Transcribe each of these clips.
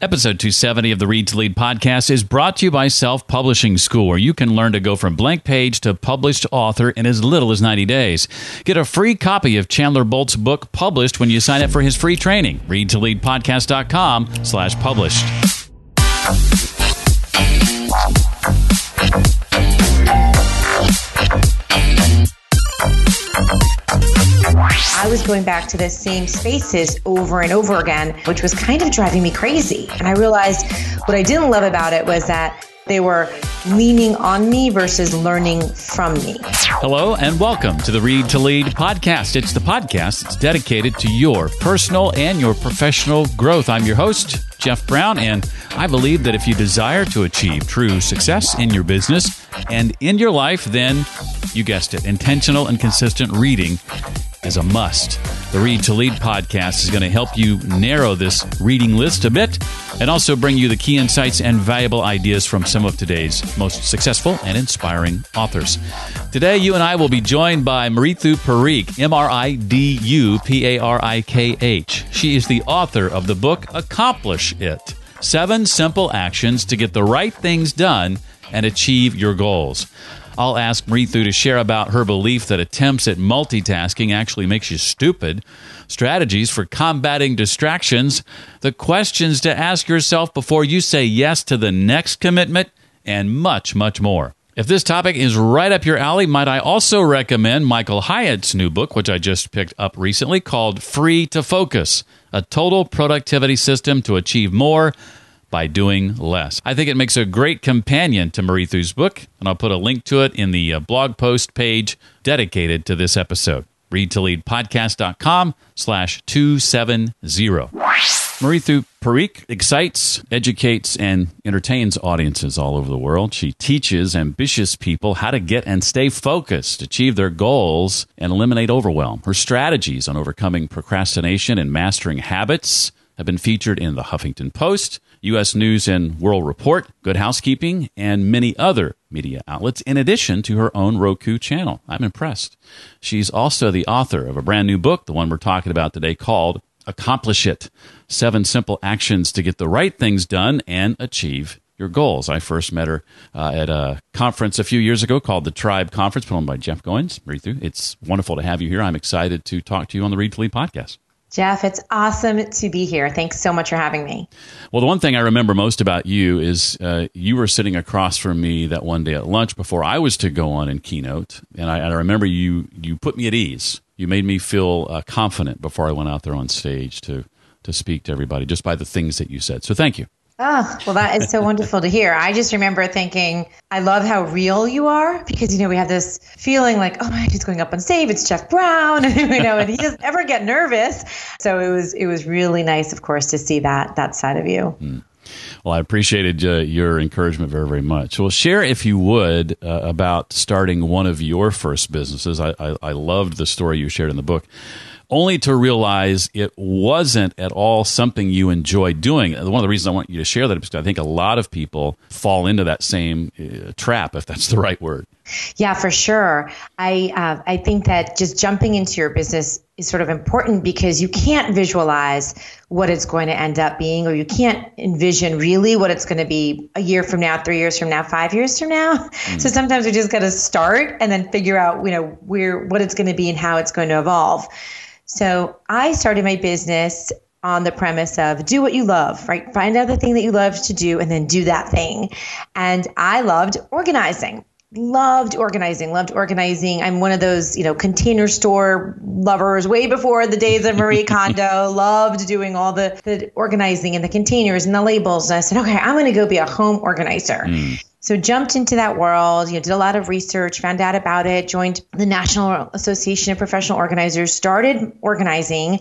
Episode 270 of the Read to Lead podcast is brought to you by Self Publishing School, where you can learn to go from blank page to published author in as little as 90 days. Get a free copy of Chandler Bolt's book published when you sign up for his free training. Read to Lead Podcast.com slash published. I was going back to the same spaces over and over again, which was kind of driving me crazy. And I realized what I didn't love about it was that they were leaning on me versus learning from me. Hello and welcome to the Read to Lead podcast. It's the podcast that's dedicated to your personal and your professional growth. I'm your host, Jeff Brown, and I believe that if you desire to achieve true success in your business and in your life, then you guessed it, intentional and consistent reading is a must. The Read to Lead podcast is going to help you narrow this reading list a bit and also bring you the key insights and valuable ideas from some of today's most successful and inspiring authors. Today, you and I will be joined by Mridu Parikh, M R I D U P A R I K H. She is the author of the book Accomplish It Seven Simple Actions to Get the Right Things Done and Achieve Your Goals. I'll ask Mridu to share about her belief that attempts at multitasking actually makes you stupid, strategies for combating distractions, the questions to ask yourself before you say yes to the next commitment, and much, much more. If this topic is right up your alley, might I also recommend Michael Hyatt's new book, which I just picked up recently, called Free to Focus A Total Productivity System to Achieve More by doing less. I think it makes a great companion to Mridu's book, and I'll put a link to it in the uh, blog post page dedicated to this episode. Read to lead podcast.com slash 270. Mridu Parikh excites, educates, and entertains audiences all over the world. She teaches ambitious people how to get and stay focused, achieve their goals, and eliminate overwhelm. Her strategies on overcoming procrastination and mastering habits have been featured in the Huffington Post, U.S. News and World Report, Good Housekeeping, and many other media outlets, in addition to her own Roku channel. I'm impressed. She's also the author of a brand new book, the one we're talking about today, called Accomplish It Seven Simple Actions to Get the Right Things Done and Achieve Your Goals. I first met her uh, at a conference a few years ago called the Tribe Conference, put on by Jeff Goins. Mridu, it's wonderful to have you here. I'm excited to talk to you on the Read to Lead podcast. Jeff, it's awesome to be here. Thanks so much for having me. Well, the one thing I remember most about you is uh, you were sitting across from me that one day at lunch before I was to go on in keynote, and I, I remember you you put me at ease. You made me feel uh, confident before I went out there on stage to to speak to everybody just by the things that you said. So thank you. Oh, well, that is so wonderful to hear. I just remember thinking, I love how real you are because, you know, we have this feeling like, oh my, he's going up on stage. It's Jeff Brown, you know, and he doesn't ever get nervous. So it was, it was really nice, of course, to see that, that side of you. Mm. Well, I appreciated uh, your encouragement very, very much. Well, share, if you would, uh, about starting one of your first businesses. I, I, I loved the story you shared in the book only to realize it wasn't at all something you enjoyed doing. One of the reasons I want you to share that is because I think a lot of people fall into that same uh, trap, if that's the right word. Yeah, for sure. I uh, I think that just jumping into your business is sort of important because you can't visualize what it's going to end up being, or you can't envision really what it's going to be a year from now, three years from now, five years from now. Mm. So sometimes we just got to start and then figure out, you know, where what it's going to be and how it's going to evolve. So I started my business on the premise of do what you love, right? Find out the thing that you love to do and then do that thing. And I loved organizing. Loved organizing, loved organizing. I'm one of those, you know, container store lovers way before the days of Marie Kondo. loved doing all the, the organizing and the containers and the labels. And I said, okay, I'm going to go be a home organizer. Mm. So jumped into that world, you know, did a lot of research, found out about it, joined the National Association of Professional Organizers, started organizing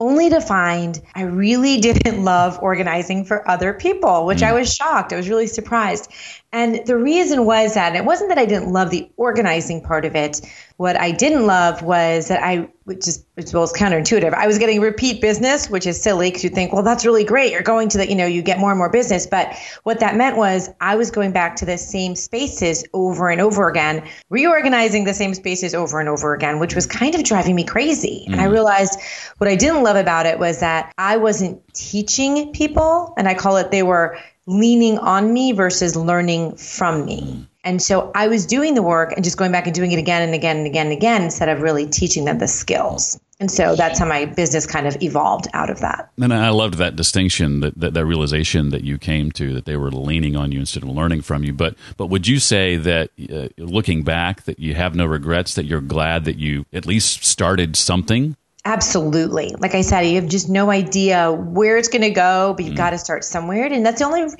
only to find I really didn't love organizing for other people, which mm. I was shocked. I was really surprised. And the reason was that it wasn't that I didn't love the organizing part of it. What I didn't love was that I, which is which was counterintuitive. I was getting repeat business, which is silly because you think, well, that's really great. You're going to the, you know, you get more and more business. But what that meant was I was going back to the same spaces over and over again, reorganizing the same spaces over and over again, which was kind of driving me crazy. Mm. And I realized what I didn't love about it was that I wasn't teaching people, and I call it they were leaning on me versus learning from me. And so I was doing the work and just going back and doing it again and again and again and again instead of really teaching them the skills. And so that's how my business kind of evolved out of that. And I loved that distinction, that, that, that realization that you came to, that they were leaning on you instead of learning from you. But but would you say that uh, looking back, that you have no regrets, that you're glad that you at least started something? Absolutely. Like I said, you have just no idea where it's going to go, but you've mm. got to start somewhere. And that's the only,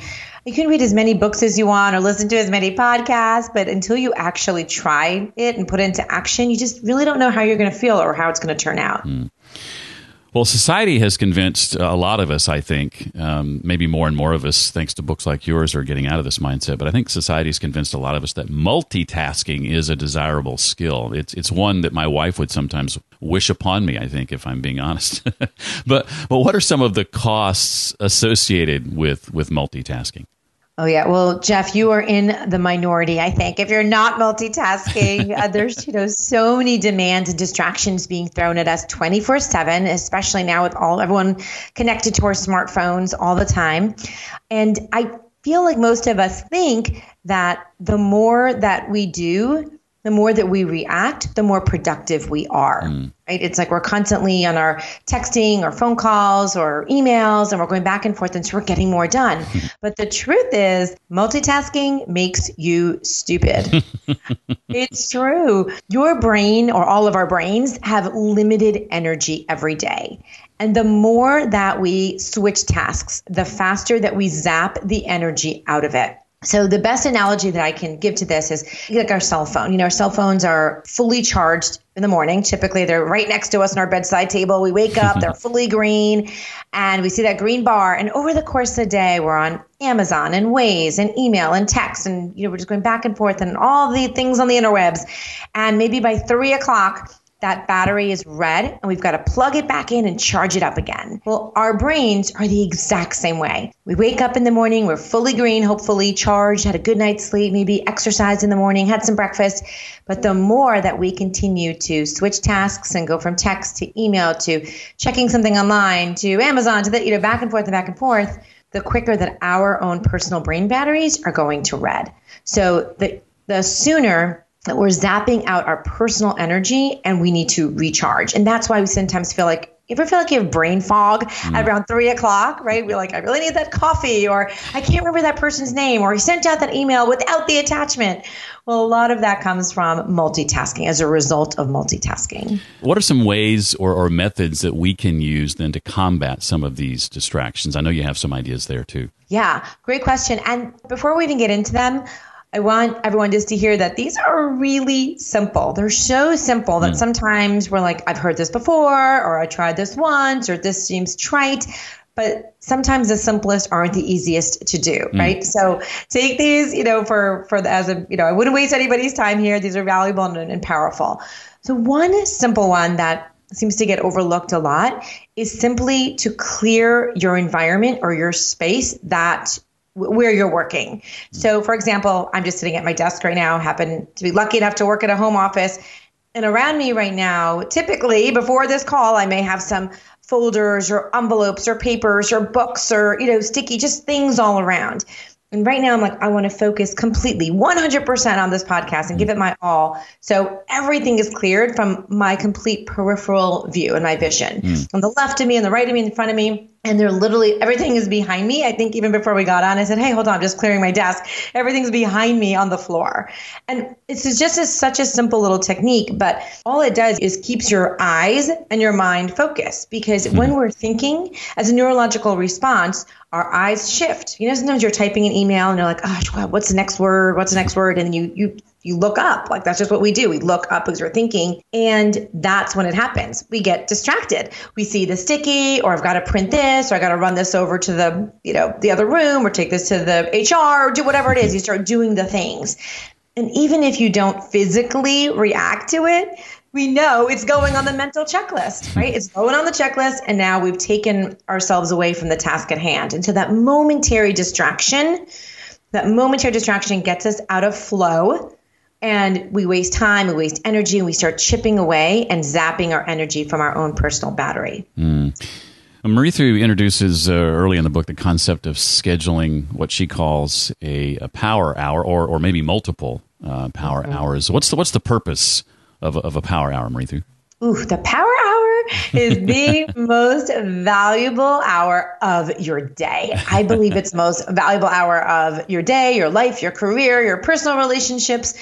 you can read as many books as you want or listen to as many podcasts, but until you actually try it and put it into action, you just really don't know how you're going to feel or how it's going to turn out. Mm. Well, society has convinced a lot of us, I think, um, maybe more and more of us, thanks to books like yours, are getting out of this mindset. But I think society has convinced a lot of us that multitasking is a desirable skill. It's it's one that my wife would sometimes wish upon me. I think, if I'm being honest. but but what are some of the costs associated with with multitasking? Oh yeah, well, Jeff, you are in the minority. I think if you're not multitasking, uh, there's you know so many demands and distractions being thrown at us 24 seven, especially now with all everyone connected to our smartphones all the time. And I feel like most of us think that the more that we do, the more that we react, the more productive we are. Mm. Right? It's like we're constantly on our texting or phone calls or emails and we're going back and forth and so we're getting more done. but the truth is, multitasking makes you stupid. it's true. Your brain or all of our brains have limited energy every day. And the more that we switch tasks, the faster that we zap the energy out of it. So the best analogy that I can give to this is like our cell phone. You know, our cell phones are fully charged in the morning. Typically, they're right next to us on our bedside table. We wake up, they're fully green, and we see that green bar. And over the course of the day, we're on Amazon and Waze and email and text, and you know, we're just going back and forth and all the things on the interwebs. And maybe by three o'clock, that battery is red and we've got to plug it back in and charge it up again. Well, our brains are the exact same way. We wake up in the morning, we're fully green, hopefully charged, had a good night's sleep, maybe exercised in the morning, had some breakfast. But the more that we continue to switch tasks and go from text to email to checking something online to Amazon to the, you know, back and forth and back and forth, the quicker that our own personal brain batteries are going to red. So the the sooner that we're zapping out our personal energy and we need to recharge. And that's why we sometimes feel like you ever feel like you have brain fog mm. at around three o'clock, right? We're like, I really need that coffee, or I can't remember that person's name, or he sent out that email without the attachment. Well, a lot of that comes from multitasking as a result of multitasking. What are some ways or, or methods that we can use then to combat some of these distractions? I know you have some ideas there too. Yeah, great question. And before we even get into them, I want everyone just to hear that these are really simple. They're so simple that mm. sometimes we're like, I've heard this before, or I tried this once, or this seems trite. But sometimes the simplest aren't the easiest to do, mm. right? So take these, you know, for for the, as a, you know, I wouldn't waste anybody's time here. These are valuable and, and powerful. So one simple one that seems to get overlooked a lot is simply to clear your environment or your space that where you're working. So, for example, I'm just sitting at my desk right now, happen to be lucky enough to work at a home office. And around me right now, typically before this call, I may have some folders or envelopes or papers or books or, you know, sticky, just things all around. And right now, I'm like, I want to focus completely 100% on this podcast and give it my all. So everything is cleared from my complete peripheral view and my vision. Mm. On the left of me, on the right of me, in front of me, and they're literally everything is behind me. I think even before we got on, I said, "Hey, hold on, I'm just clearing my desk. Everything's behind me on the floor." And it's just a, such a simple little technique, but all it does is keeps your eyes and your mind focused because mm-hmm. when we're thinking, as a neurological response, our eyes shift. You know, sometimes you're typing an email and you're like, "Oh, what's the next word? What's the next word?" And you you you look up. Like that's just what we do. We look up because we're thinking. And that's when it happens. We get distracted. We see the sticky, or I've got to print this, or I got to run this over to the, you know, the other room, or take this to the HR, or do whatever it is. You start doing the things. And even if you don't physically react to it, we know it's going on the mental checklist, right? It's going on the checklist, and now we've taken ourselves away from the task at hand. And so that momentary distraction, that momentary distraction gets us out of flow and we waste time, we waste energy, and we start chipping away and zapping our energy from our own personal battery. Mm. Mridu introduces uh, early in the book the concept of scheduling what she calls a, a power hour, or or maybe multiple uh, power mm-hmm. hours. What's the what's the purpose of a, of a power hour, Mridu? Ooh, the power is the most valuable hour of your day. I believe it's most valuable hour of your day, your life, your career, your personal relationships.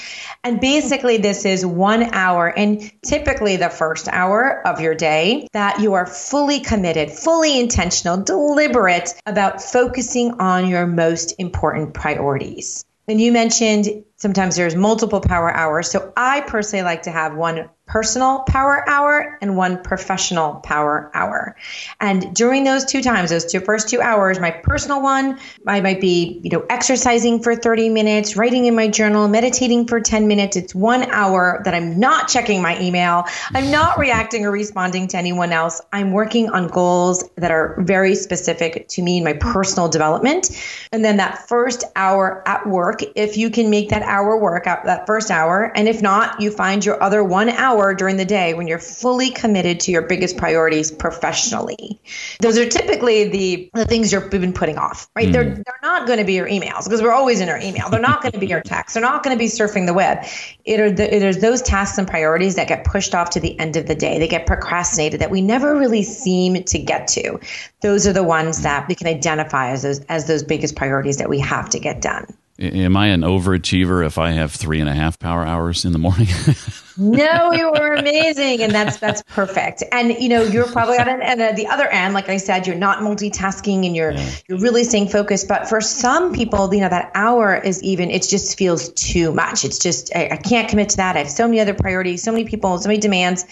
And basically, this is one hour, and typically the first hour of your day that you are fully committed, fully intentional, deliberate about focusing on your most important priorities. And you mentioned sometimes there's multiple power hours. So I personally like to have one personal power hour and one professional power hour. And during those two times, those two first two hours, my personal one, I might be, you know, exercising for 30 minutes, writing in my journal, meditating for 10 minutes. It's one hour that I'm not checking my email. I'm not reacting or responding to anyone else. I'm working on goals that are very specific to me and my personal development. And then that first hour at work, if you can make that hour work out that first hour, and if not, you find your other one hour during the day when you're fully committed to your biggest priorities professionally. Those are typically the, the things you've been putting off, right? Mm. They're, they're not going to be your emails because we're always in our email. They're not going to be your texts. They're not going to be surfing the web. It are, the, it is those tasks and priorities that get pushed off to the end of the day. They get procrastinated that we never really seem to get to. Those are the ones that we can identify as those, as those biggest priorities that we have to get done. Am I an overachiever if I have three and a half power hours in the morning? no, you were amazing, and that's that's perfect. And you know, you're probably at, an, at uh, the other end, like I said, you're not multitasking and you're yeah. you're really staying focused. But for some people, you know, that hour is even it just feels too much. It's just I, I can't commit to that. I have so many other priorities, so many people, so many demands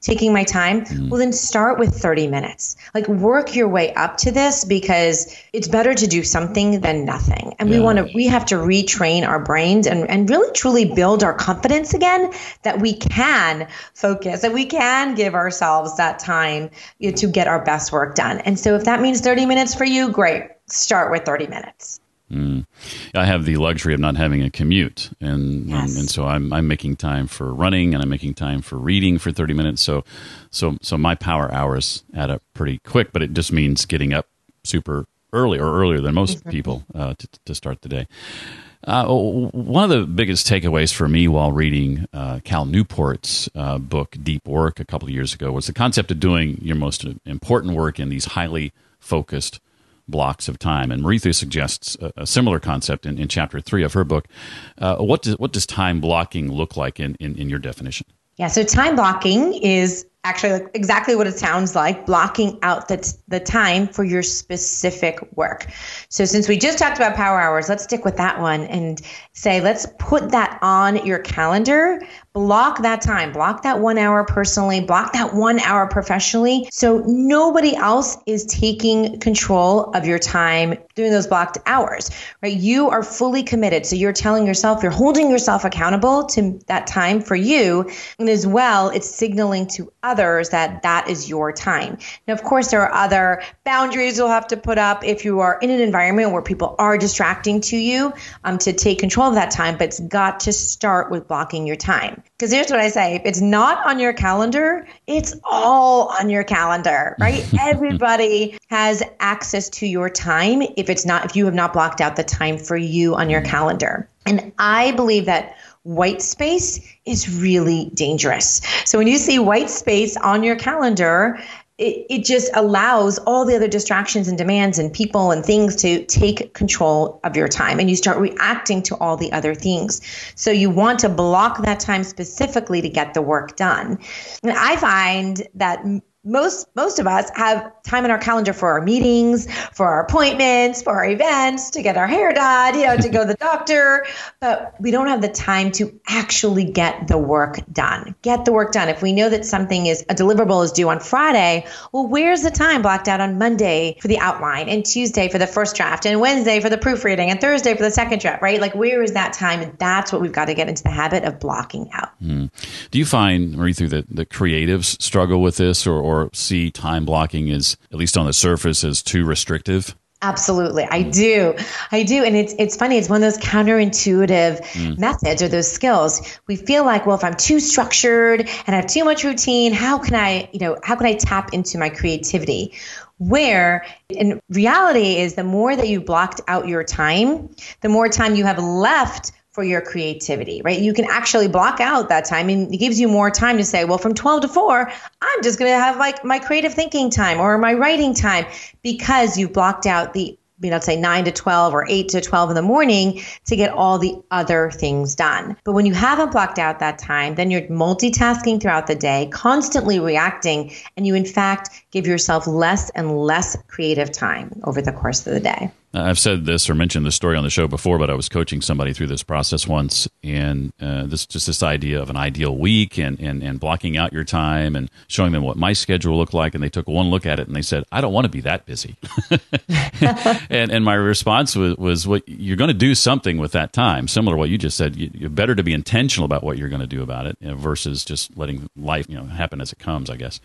taking my time, mm. well, then start with 30 minutes. Like work your way up to this because it's better to do something than nothing. And yeah. we want to, we have to retrain our brains and, and really truly build our confidence again that we can focus, that we can give ourselves that time you know, to get our best work done. And so if that means 30 minutes for you, great. Start with 30 minutes. Mm. I have the luxury of not having a commute, and, yes. and, and so I'm I'm making time for running, and I'm making time for reading for 30 minutes. So so so my power hours add up pretty quick, but it just means getting up super early or earlier than most mm-hmm. people uh, to to start the day. Uh, one of the biggest takeaways for me while reading uh, Cal Newport's uh, book Deep Work a couple of years ago was the concept of doing your most important work in these highly focused blocks of time. And Mridu suggests a, a similar concept in, in, chapter three of her book. Uh, what, does, what does time blocking look like in, in, in your definition? Yeah, so time blocking is actually like exactly what it sounds like blocking out the, the time for your specific work. So since we just talked about power hours let's stick with that one and say let's put that on your calendar. Block that time. Block that one hour personally. Block that one hour professionally. So nobody else is taking control of your time during those blocked hours right? You are fully committed. So you're telling yourself you're holding yourself accountable to that time for you. And as well it's signaling to others that that is your time. Now, of course, there are other boundaries you'll have to put up if you are in an environment where people are distracting to you um, to take control of that time, but it's got to start with blocking your time. Because here's what I say if it's not on your calendar, it's all on your calendar, right? Everybody has access to your time if it's not, if you have not blocked out the time for you on your calendar. And I believe that white space is really dangerous. So when you see white space on your calendar, it, it just allows all the other distractions and demands and people and things to take control of your time and you start reacting to all the other things. So you want to block that time specifically to get the work done. And I find that most most of us have time in our calendar for our meetings, for our appointments, for our events, to get our hair done, you know, to go to the doctor, but we don't have the time to actually get the work done. Get the work done. If we know that something is a deliverable is due on Friday, well, where's the time blocked out on Monday for the outline and Tuesday for the first draft and Wednesday for the proofreading and Thursday for the second draft, right? Like where is that time? And that's what we've got to get into the habit of blocking out. Mm. Do you find, Mridu, the, the creatives struggle with this or, or see time blocking is at least on the surface, as too restrictive? Absolutely. I do. I do. And it's it's funny, it's one of those counterintuitive mm. methods or those skills. We feel like, well, if I'm too structured and I have too much routine, how can I, you know, how can I tap into my creativity? Where in reality is the more that you blocked out your time, the more time you have left for your creativity, right? You can actually block out that time and it gives you more time to say, well, from 12 to 4, I'm just going to have like my creative thinking time or my writing time because you blocked out the you know, say 9 to 12 or 8 to 12 in the morning to get all the other things done. But when you haven't blocked out that time, then you're multitasking throughout the day, constantly reacting, and you, in fact, give yourself less and less creative time over the course of the day. I've said this or mentioned this story on the show before, but I was coaching somebody through this process once, and uh, this just this idea of an ideal week and, and and blocking out your time and showing them what my schedule looked like, and they took one look at it and they said, "I don't want to be that busy." and and my response was was what you're going to do something with that time, similar to what you just said. You, you're better to be intentional about what you're going to do about it you know, versus just letting life you know happen as it comes. I guess.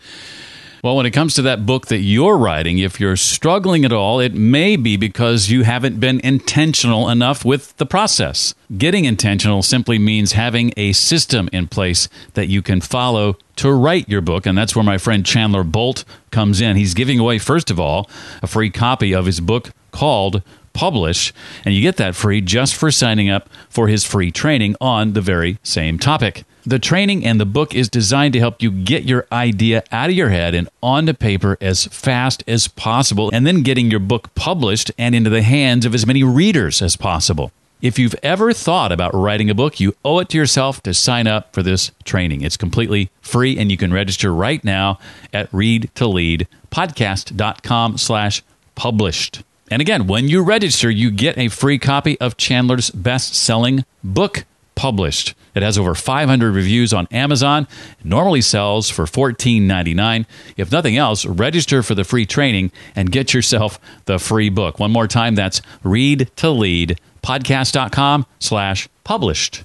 Well, when it comes to that book that you're writing, if you're struggling at all, it may be because you haven't been intentional enough with the process. Getting intentional simply means having a system in place that you can follow to write your book. And that's where my friend Chandler Bolt comes in. He's giving away, first of all, a free copy of his book called Publish, and you get that free just for signing up for his free training on the very same topic. The training and the book is designed to help you get your idea out of your head and onto paper as fast as possible, and then getting your book published and into the hands of as many readers as possible. If you've ever thought about writing a book, you owe it to yourself to sign up for this training. It's completely free and you can register right now at readtoleadpodcast.com slash published. And again, when you register, you get a free copy of Chandler's best-selling book published. It has over 500 reviews on Amazon. It normally sells for $14.99. If nothing else, register for the free training and get yourself the free book. One more time, that's read to lead podcast.com slash published.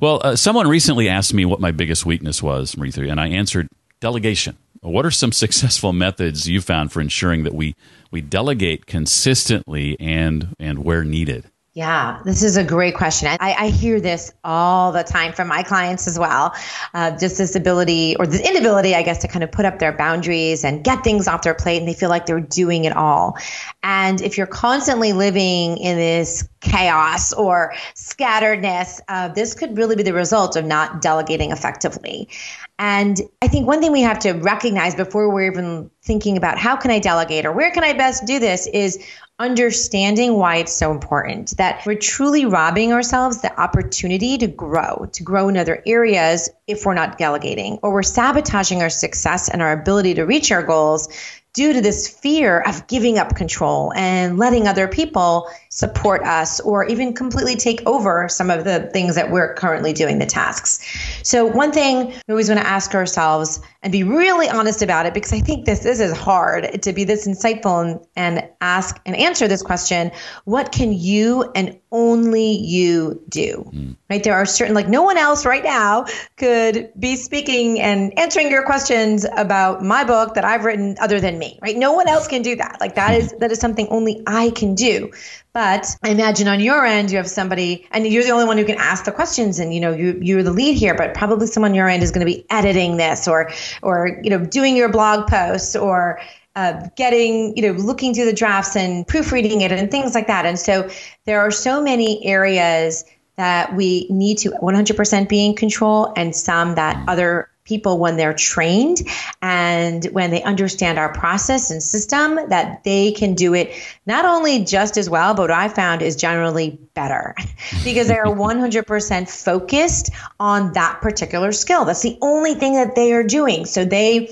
Well, uh, someone recently asked me what my biggest weakness was, Mridu, and I answered delegation. What are some successful methods you found for ensuring that we, we delegate consistently and, and where needed? Yeah, this is a great question. I, I hear this all the time from my clients as well. Uh, just this ability or the inability, I guess, to kind of put up their boundaries and get things off their plate, and they feel like they're doing it all. And if you're constantly living in this chaos or scatteredness, uh, this could really be the result of not delegating effectively. And I think one thing we have to recognize before we're even thinking about how can I delegate or where can I best do this is understanding why it's so important that we're truly robbing ourselves the opportunity to grow, to grow in other areas if we're not delegating, or we're sabotaging our success and our ability to reach our goals due to this fear of giving up control and letting other people support us or even completely take over some of the things that we're currently doing, the tasks. So, one thing we always want to ask ourselves and be really honest about it because I think this, this is hard to be this insightful and, and ask and answer this question what can you and only you do? Mm. Right? There are certain, like, no one else right now could be speaking and answering your questions about my book that I've written other than me me, right? No one else can do that. Like that is that is something only I can do. But I imagine on your end you have somebody and you're the only one who can ask the questions and you know you you're the lead here, but probably someone on your end is going to be editing this or or you know doing your blog posts or uh, getting, you know, looking through the drafts and proofreading it and things like that. And so there are so many areas that we need to 100% be in control and some that other people when they're trained and when they understand our process and system that they can do it not only just as well but what i found is generally better because they are 100% focused on that particular skill. That's the only thing that they are doing. So they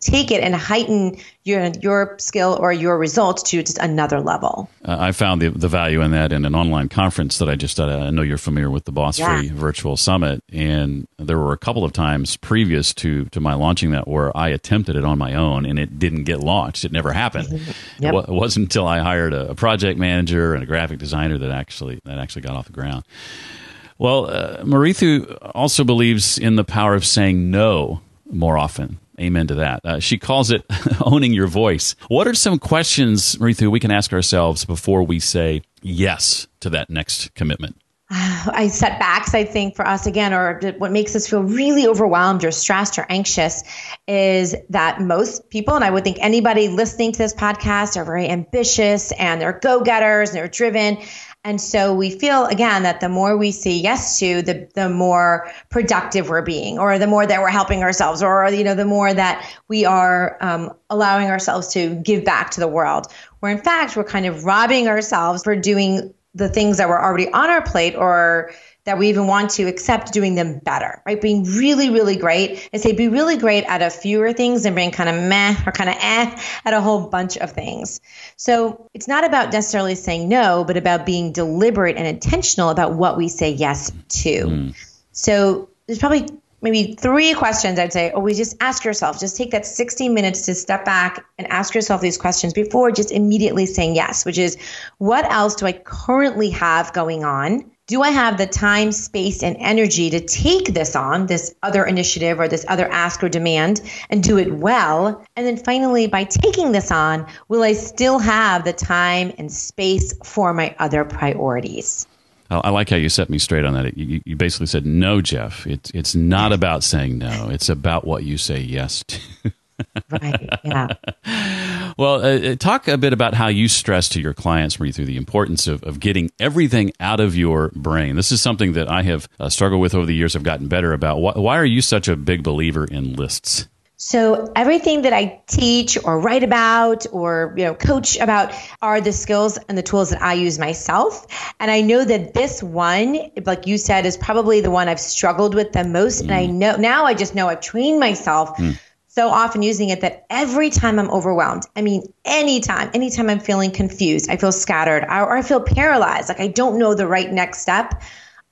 take it and heighten your your skill or your results to just another level. Uh, I found the, the value in that in an online conference that I just did. I know you're familiar with the Boss yeah. Free Virtual Summit, and there were a couple of times previous to to my launching that where I attempted it on my own and it didn't get launched. It never happened. Yep. It, w- wasn't until I hired a, a, project manager and a graphic designer that actually that actually got off the ground. Well, uh, Mridu also believes in the power of saying no more often. Amen to that. Uh, she calls it owning your voice. What are some questions, Mridu, we can ask ourselves before we say yes to that next commitment? I setbacks, I think, for us again, or what makes us feel really overwhelmed or stressed or anxious is that most people, and I would think anybody listening to this podcast, are very ambitious and they're go getters and they're driven. And so we feel again that the more we say yes to, the the more productive we're being, or the more that we're helping ourselves, or you know, the more that we are um, allowing ourselves to give back to the world. Where in fact we're kind of robbing ourselves for doing the things that were already on our plate, or that we even want to accept doing them better, right? Being really, really great. I say be really great at a fewer things and being kind of meh or kind of eh at a whole bunch of things. So it's not about necessarily saying no, but about being deliberate and intentional about what we say yes to. Mm. So there's probably maybe three questions I'd say, always just ask yourself, just take that 60 minutes to step back and ask yourself these questions before just immediately saying yes, which is what else do I currently have going on? Do I have the time, space, and energy to take this on, this other initiative or this other ask or demand, and do it well? And then finally, by taking this on, will I still have the time and space for my other priorities? Oh, I like how you set me straight on that. You, you basically said, no, Jeff. It's, it's not about saying no, it's about what you say yes to. right. Yeah. Well, uh, uh, talk a bit about how you stress to your clients, Mridu, the importance of, of getting everything out of your brain. This is something that I have uh, struggled with over the years. I've gotten better about. Why, why are you such a big believer in lists? So everything that I teach or write about or you know coach about are the skills and the tools that I use myself. And I know that this one, like you said, is probably the one I've struggled with the most. Mm. And I mm. know now I just know I've trained myself mm so often using it that every time I'm overwhelmed, I mean, anytime, anytime I'm feeling confused, I feel scattered, or I feel paralyzed, like I don't know the right next step.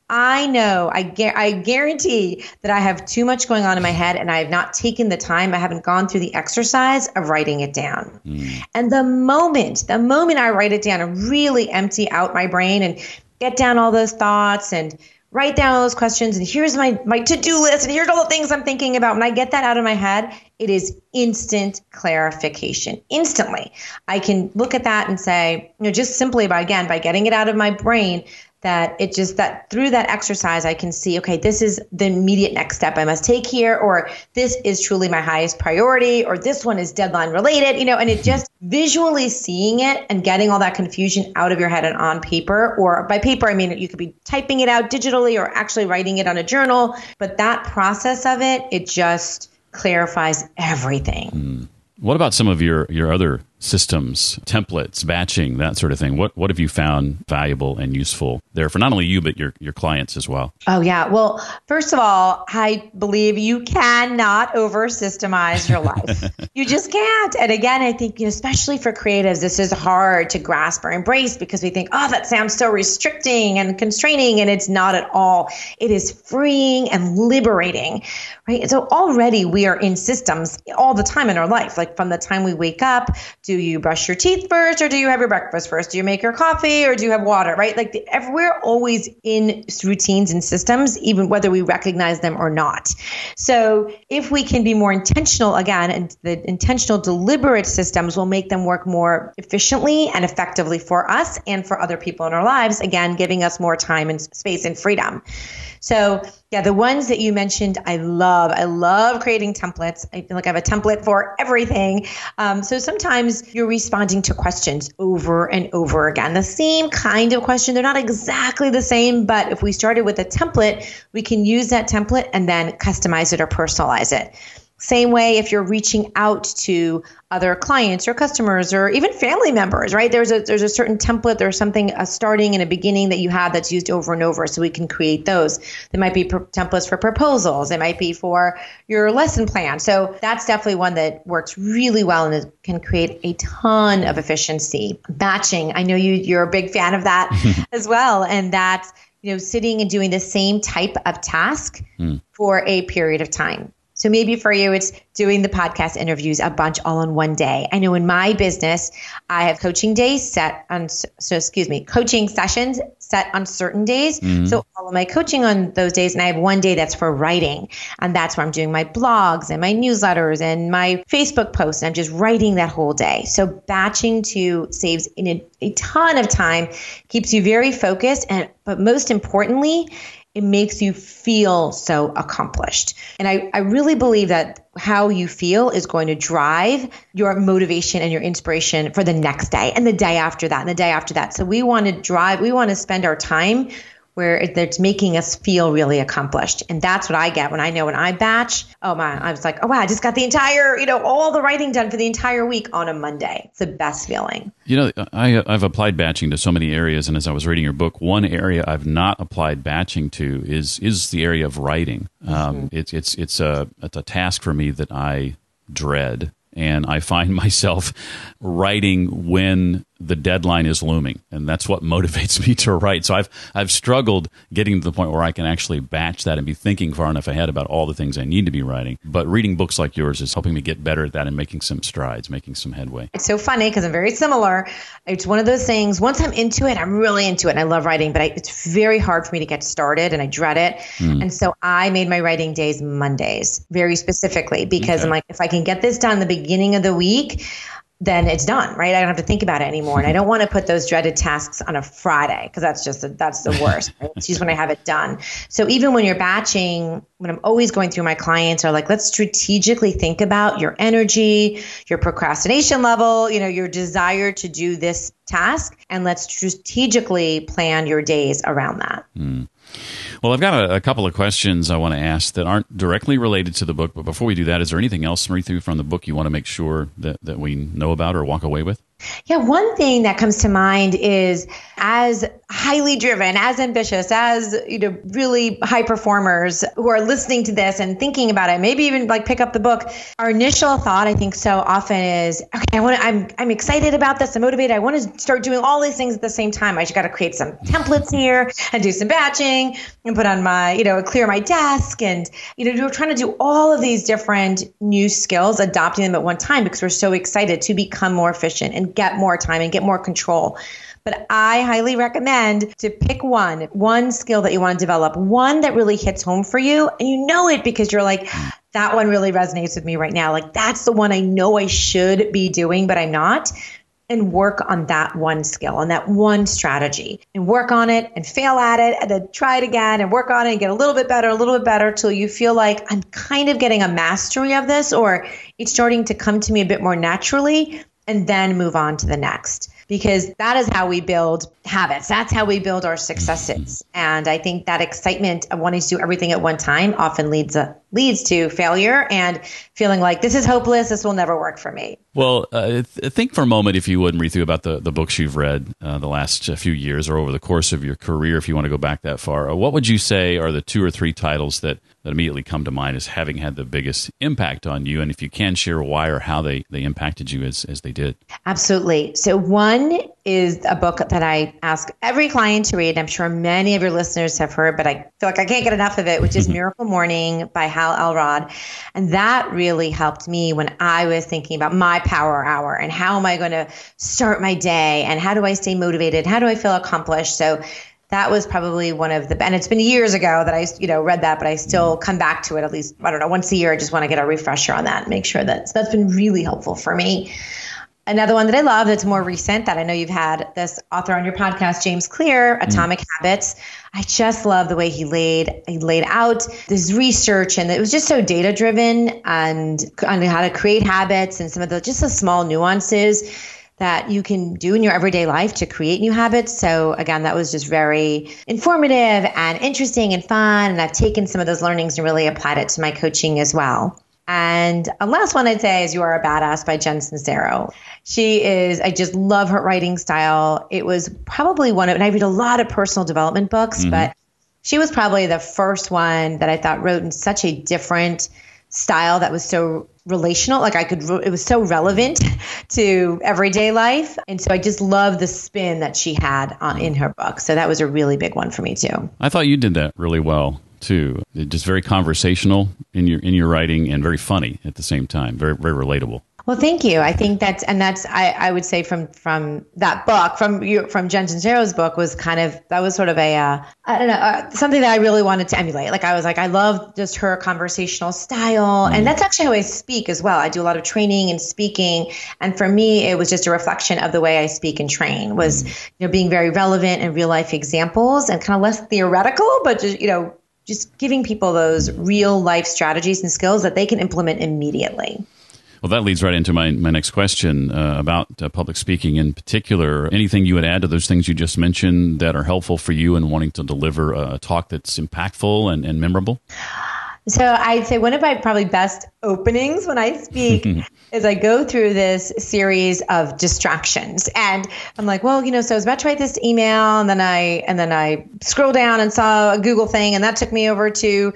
I know, I, gu- I guarantee that I have too much going on in my head and I have not taken the time, I haven't gone through the exercise of writing it down. Mm. And the moment, the moment I write it down and really empty out my brain and get down all those thoughts and write down all those questions and here's my my to-do list and here's all the things I'm thinking about. When I get that out of my head, it is instant clarification. Instantly. I can look at that and say, you know, just simply by again by getting it out of my brain, that it just that through that exercise I can see okay this is the immediate next step I must take here or this is truly my highest priority or this one is deadline related you know and it just visually seeing it and getting all that confusion out of your head and on paper or by paper I mean you could be typing it out digitally or actually writing it on a journal but that process of it it just clarifies everything mm. What about some of your, your other systems, templates, batching, that sort of thing? What what have you found valuable and useful there for not only you but your your clients as well? Oh yeah. Well, first of all, I believe you cannot over systemize your life. you just can't. And again, I think you know, especially for creatives, this is hard to grasp or embrace because we think, oh, that sounds so restricting and constraining, and it's not at all. It is freeing and liberating, right? So already we are in systems all the time in our life, like from the time we wake up. Do you brush your teeth first, or do you have your breakfast first? Do you make your coffee, or do you have water? Right? Like the, we're always in routines and systems, even whether we recognize them or not. So if we can be more intentional again, and the intentional, deliberate systems will make them work more efficiently and effectively for us and for other people in our lives. Again, giving us more time and space and freedom. So, yeah, the ones that you mentioned, I love. I love creating templates. I feel like I have a template for everything. Um, so sometimes you're responding to questions over and over again. The same kind of question. They're not exactly the same, but if we started with a template, we can use that template and then customize it or personalize it. Same way if you're reaching out to other clients or customers or even family members, right? There's a there's a certain template, there's something a starting and a beginning that you have that's used over and over, so we can create those. There might be templates for proposals, it might be for your lesson plan. So that's definitely one that works really well and it can create a ton of efficiency. Batching, I know you you're a big fan of that as well, and that's you know sitting and doing the same type of task mm. for a period of time so maybe for you, it's doing the podcast interviews a bunch all in one day. I know in my business, I have coaching days set on, so excuse me, coaching sessions set on certain days. Mm-hmm. So all of my coaching on those days, and I have one day that's for writing. And that's where I'm doing my blogs and my newsletters and my Facebook posts. And I'm just writing that whole day. So batching to saves in a, a ton of time, keeps you very focused. And, but most importantly, it makes you feel so accomplished. And I, I really believe that how you feel is going to drive your motivation and your inspiration for the next day and the day after that and the day after that. So we want to drive, we want to spend our time where it's making us feel really accomplished. And that's what I get when I know when I batch, oh my, I was like, oh wow, I just got the entire, you know, all the writing done for the entire week on a Monday. It's the best feeling. You know, I, I've applied batching to so many areas. And as I was reading your book, one area I've not applied batching to is, is the area of writing. Um, mm-hmm. it's, it's, it's a, it's a task for me that I dread and I find myself writing when the deadline is looming, and that's what motivates me to write. So I've I've struggled getting to the point where I can actually batch that and be thinking far enough ahead about all the things I need to be writing. But reading books like yours is helping me get better at that and making some strides, making some headway. It's so funny because I'm very similar. It's one of those things. Once I'm into it, I'm really into it, and I love writing. But I, it's very hard for me to get started, and I dread it. Mm. And so I made my writing days Mondays very specifically because okay. I'm like, if I can get this done the beginning of the week then it's done, right? I don't have to think about it anymore. And I don't want to put those dreaded tasks on a Friday because that's just a, that's the worst. Right? It's just when I have it done. So even when you're batching, when I'm always going through my clients are like, let's strategically think about your energy, your procrastination level, you know, your desire to do this task, and let's strategically plan your days around that. Mm. Well, I've got a, a, couple of questions I want to ask that aren't directly related to the book. But before we do that, is there anything else, Mridu, from the book you want to make sure that, that we know about or walk away with? Yeah, one thing that comes to mind is as highly driven, as ambitious, as you know, really high performers who are listening to this and thinking about it, maybe even like pick up the book. Our initial thought, I think, so often is, okay, I want to, I'm, I'm excited about this, I'm motivated, I want to start doing all these things at the same time. I just got to create some templates here and do some batching and put on my, you know, clear my desk and you know, we're trying to do all of these different new skills, adopting them at one time because we're so excited to become more efficient and get more time and get more control. But I highly recommend to pick one, one skill that you want to develop, one that really hits home for you. And you know it because you're like, that one really resonates with me right now. Like, that's the one I know I should be doing, but I'm not. And work on that one skill, on that one strategy, and work on it and fail at it, and then try it again and work on it and get a little bit better, a little bit better till you feel like I'm kind of getting a mastery of this, or it's starting to come to me a bit more naturally and then move on to the next. Because that is how we build habits. That's how we build our successes. And I think that excitement of wanting to do everything at one time often leads uh, leads to failure and feeling like this is hopeless. This will never work for me. Well, uh, th- think for a moment, if you would, Mridu about the, the books you've read uh, the last uh, few years or over the course of your career, if you want to go back that far. Uh, what would you say are the two or three titles that that immediately come to mind as having had the biggest impact on you? And if you can share why or how they, they impacted you as, as they did. Absolutely. So, one is a book that I ask every client to read. I'm sure many of your listeners have heard, but I feel like I can't get enough of it, which is mm-hmm. Miracle Morning by Hal Elrod. And that really helped me when I was thinking about my power hour and how am I going to start my day and how do I stay motivated? How do I feel accomplished? So, that was probably one of the and it's been years ago that I you know read that but I still mm-hmm. come back to it at least I don't know once a year I just want to get a refresher on that and make sure that so that's been really helpful for me. Another one that I love that's more recent that I know you've had this author on your podcast, James Clear, mm-hmm. Atomic mm. Habits. I just love the way he laid he laid out this research and it was just so data driven and on how to create habits and some of the just the small nuances that you can do in your everyday life to create new habits. So again, that was just very informative and interesting and fun. And I've taken some of those learnings and really applied it to my coaching as well. And a last one I'd say is You Are a Badass by Jen Sincero. She is, I just love her writing style. It was probably one of, and I read a lot of personal development books, mm-hmm. but she was probably the first one that I thought wrote in such a different style that was so relational like i could it was so relevant to everyday life and so i just love the spin that she had on, in her book so that was a really big one for me too i thought you did that really well too. Just very conversational in your in your writing and very funny at the same time. Very very relatable. Well, thank you. I think that's and that's I, I would say from from that book from you from Jen Sincero's book was kind of that was sort of a uh, I don't know uh, something that I really wanted to emulate. Like I was like I love just her conversational style, and that's actually how I speak as well. I do a lot of training and speaking, and for me it was just a reflection of the way I speak and train was mm you know being very relevant and real life examples and kind of less theoretical, but just you know just giving people those real life strategies and skills that they can implement immediately. Well, that leads right into my, my next question uh, about uh, public speaking in particular. Anything you would add to those things you just mentioned that are helpful for you in wanting to deliver a talk that's impactful and, and memorable? So I'd say one of my probably best openings when I speak is I go through this series of distractions. And I'm like, well, you know, so I was about to write this email and then I and then I scroll down and saw a Google thing and that took me over to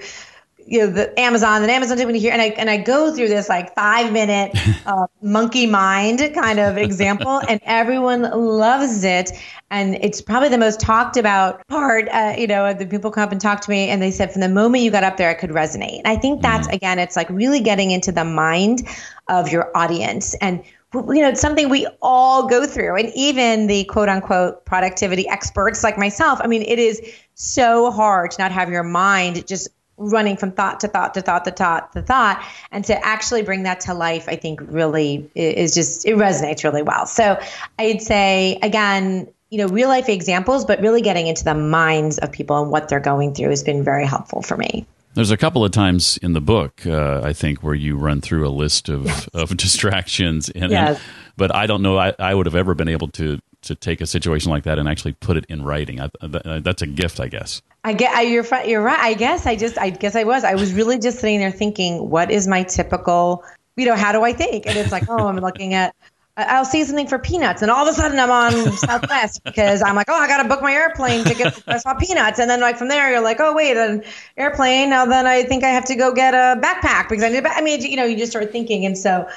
you know the Amazon and Amazon took me here and I and I go through this like five minute uh, monkey mind kind of example and everyone loves it and it's probably the most talked about part uh, you know the people come up and talk to me and they said from the moment you got up there I could resonate I think that's mm-hmm. again it's like really getting into the mind of your audience and you know, it's something we all go through. And even the quote unquote productivity experts like myself, I mean, it is so hard to not have your mind just running from thought to thought to thought to thought to thought and to actually bring that to life i think really is just it resonates really well so i'd say again you know real life examples but really getting into the minds of people and what they're going through has been very helpful for me there's a couple of times in the book, uh, I think, where you run through a list of, yes. of distractions, and, yes. but I don't know I, I would have ever been able to to take a situation like that and actually put it in writing. I, that's a gift, I guess. I get I, you're you're right. I guess I just I guess I was. I was really just sitting there thinking, what is my typical, you know, how do I think? And it's like, oh, I'm looking at I'll see something for peanuts, and all of a sudden I'm on Southwest because I'm like, oh, I got to book my airplane ticket. I saw peanuts, and then like from there you're like, oh wait, an airplane. Now then I think I have to go get a backpack because I need. I mean, you know, you just start thinking, and so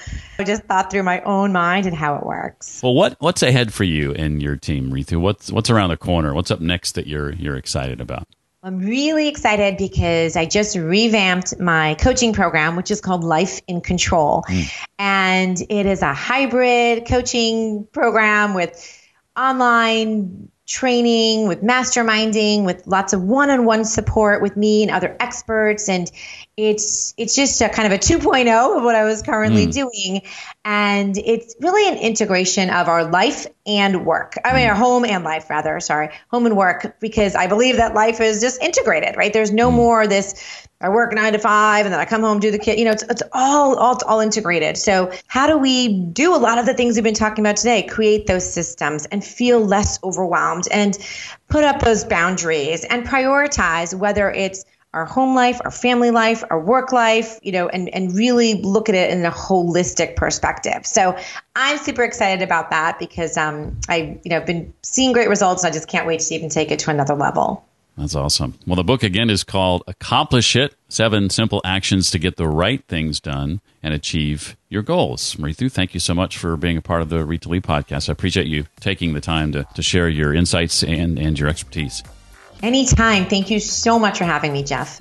I just thought through my own mind and how it works. Well, what what's ahead for you and your team, Mridu? What's what's around the corner? What's up next that you're you're excited about? I'm really excited because I just revamped my coaching program, which is called Life in Control. Mm. And it is a hybrid coaching program with online training, with masterminding, with lots of one-on-one support with me and other experts and it's it's just a kind of a 2.0 of what I was currently mm. doing and it's really an integration of our life and work. I mean, hmm. home and life rather, sorry, home and work because I believe that life is just integrated, right? There's no mm. more this I work nine to five and then I come home, do the kid. You know, it's, it's all, all, all integrated. So how do we do a lot of the things we've been talking about today? Create those systems and feel less overwhelmed and put up those boundaries and prioritize whether it's our home life, our family life, our work life, you know, and, and really look at it in a holistic perspective. So I'm super excited about that because um, I, you know, been seeing great results. And I just can't wait to even take it to another level. That's awesome. Well, the book again is called Accomplish It Seven Simple Actions to Get the Right Things Done and Achieve Your Goals. Mridu, thank you so much for being a part of the Read to Lead podcast. I appreciate you taking the time to, to share your insights and, and your expertise. Anytime. Thank you so much for having me, Jeff.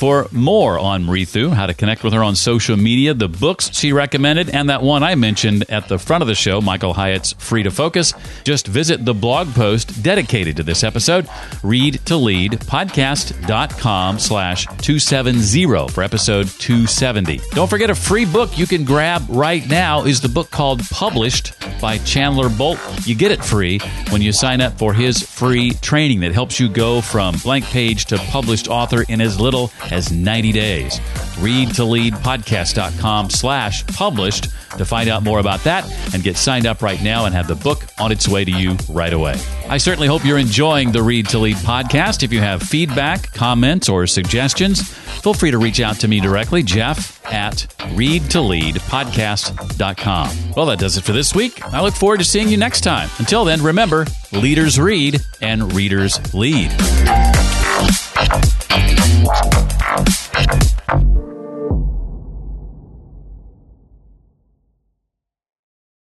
For more on Mridu, how to connect with her on social media, the books she recommended, and that one I mentioned at the front of the show, Michael Hyatt's Free to Focus, just visit the blog post dedicated to this episode, read to lead podcast.com slash 270 for episode 270. Don't forget a free book you can grab right now is the book called Published by Chandler Bolt. You get it free when you sign up for his free training that helps you go from blank page to published author in as little as 90 days. Read to lead podcast.com slash published to find out more about that and get signed up right now and have the book on its way to you right away. I certainly hope you're enjoying the Read to Lead podcast. If you have feedback, comments, or suggestions, feel free to reach out to me directly, Jeff at readtoleadpodcast.com. Well, that does it for this week. I look forward to seeing you next time. Until then, remember leaders read and readers lead. Thank you.